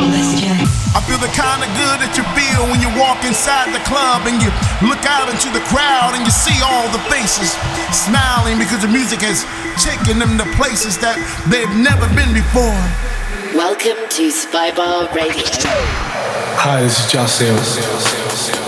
I feel the kind of good that you feel when you walk inside the club and you look out into the crowd and you see all the faces smiling because the music has taken them to places that they've never been before. Welcome to Spybar Radio. Hi, this is Josh Sales.